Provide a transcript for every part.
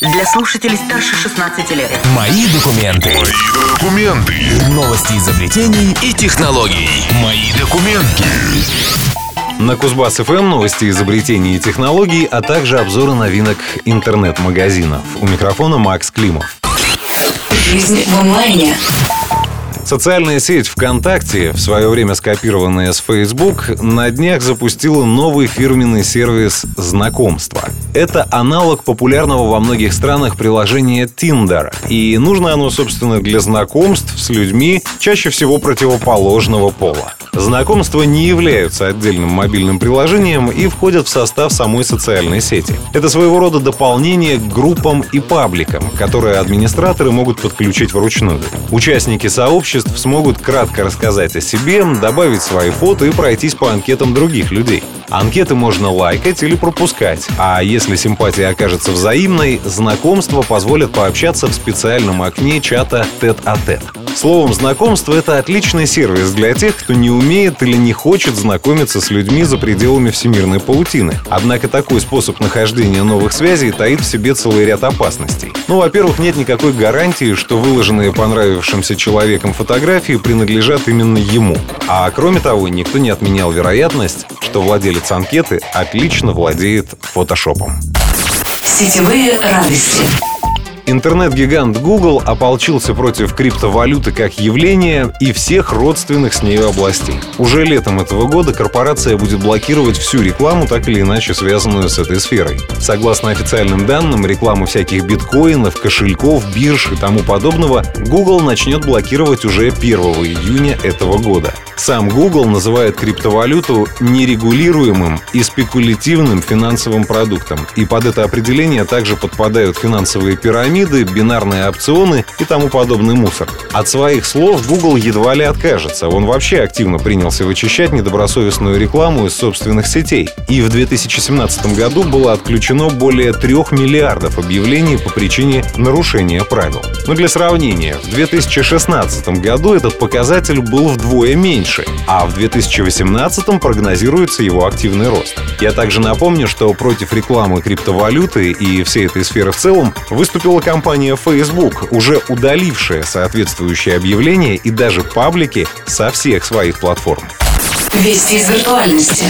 для слушателей старше 16 лет. Мои документы. Мои документы. Новости изобретений и технологий. Мои документы. На Кузбасс ФМ новости изобретений и технологий, а также обзоры новинок интернет-магазинов. У микрофона Макс Климов. Жизнь в онлайне. Социальная сеть ВКонтакте, в свое время скопированная с Facebook, на днях запустила новый фирменный сервис знакомства. Это аналог популярного во многих странах приложения Tinder. И нужно оно, собственно, для знакомств с людьми чаще всего противоположного пола. Знакомства не являются отдельным мобильным приложением и входят в состав самой социальной сети. Это своего рода дополнение к группам и пабликам, которые администраторы могут подключить вручную. Участники сообществ смогут кратко рассказать о себе, добавить свои фото и пройтись по анкетам других людей. Анкеты можно лайкать или пропускать, а если симпатия окажется взаимной, знакомства позволят пообщаться в специальном окне чата тет-а-тет. Словом, знакомство — это отличный сервис для тех, кто не умеет или не хочет знакомиться с людьми за пределами всемирной паутины. Однако такой способ нахождения новых связей таит в себе целый ряд опасностей. Ну, во-первых, нет никакой гарантии, что выложенные понравившимся человеком фотографии принадлежат именно ему. А кроме того, никто не отменял вероятность, что владелец анкеты отлично владеет фотошопом. Сетевые радости. Интернет-гигант Google ополчился против криптовалюты как явления и всех родственных с нее областей. Уже летом этого года корпорация будет блокировать всю рекламу, так или иначе связанную с этой сферой. Согласно официальным данным, рекламу всяких биткоинов, кошельков, бирж и тому подобного Google начнет блокировать уже 1 июня этого года. Сам Google называет криптовалюту нерегулируемым и спекулятивным финансовым продуктом. И под это определение также подпадают финансовые пирамиды, бинарные опционы и тому подобный мусор. От своих слов Google едва ли откажется. Он вообще активно принялся вычищать недобросовестную рекламу из собственных сетей. И в 2017 году было отключено более 3 миллиардов объявлений по причине нарушения правил. Но для сравнения, в 2016 году этот показатель был вдвое меньше, а в 2018 прогнозируется его активный рост. Я также напомню, что против рекламы криптовалюты и всей этой сферы в целом выступила компания Facebook, уже удалившая соответствующие объявления и даже паблики со всех своих платформ. Вести из виртуальности.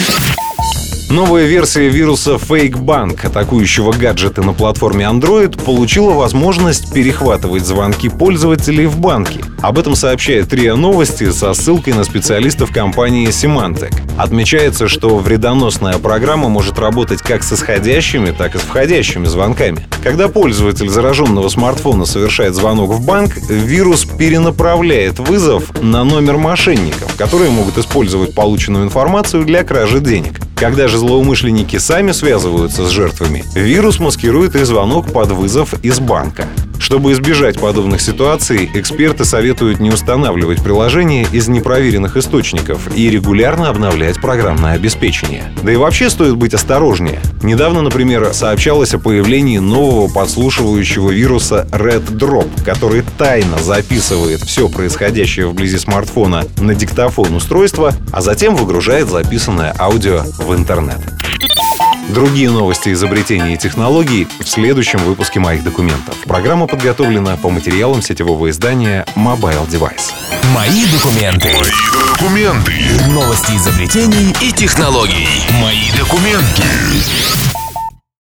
Новая версия вируса FakeBank, атакующего гаджеты на платформе Android, получила возможность перехватывать звонки пользователей в банке. Об этом сообщает РИА Новости со ссылкой на специалистов компании Symantec. Отмечается, что вредоносная программа может работать как с исходящими, так и с входящими звонками. Когда пользователь зараженного смартфона совершает звонок в банк, вирус перенаправляет вызов на номер мошенников, которые могут использовать полученную информацию для кражи денег. Когда же злоумышленники сами связываются с жертвами, вирус маскирует их звонок под вызов из банка. Чтобы избежать подобных ситуаций, эксперты советуют не устанавливать приложения из непроверенных источников и регулярно обновлять программное обеспечение. Да и вообще стоит быть осторожнее. Недавно, например, сообщалось о появлении нового подслушивающего вируса Red Drop, который тайно записывает все происходящее вблизи смартфона на диктофон устройства, а затем выгружает записанное аудио в интернет. Другие новости изобретений и технологий в следующем выпуске моих документов. Программа подготовлена по материалам сетевого издания Mobile Device. Мои документы. Мои документы. Новости изобретений И технологий. Мои документы.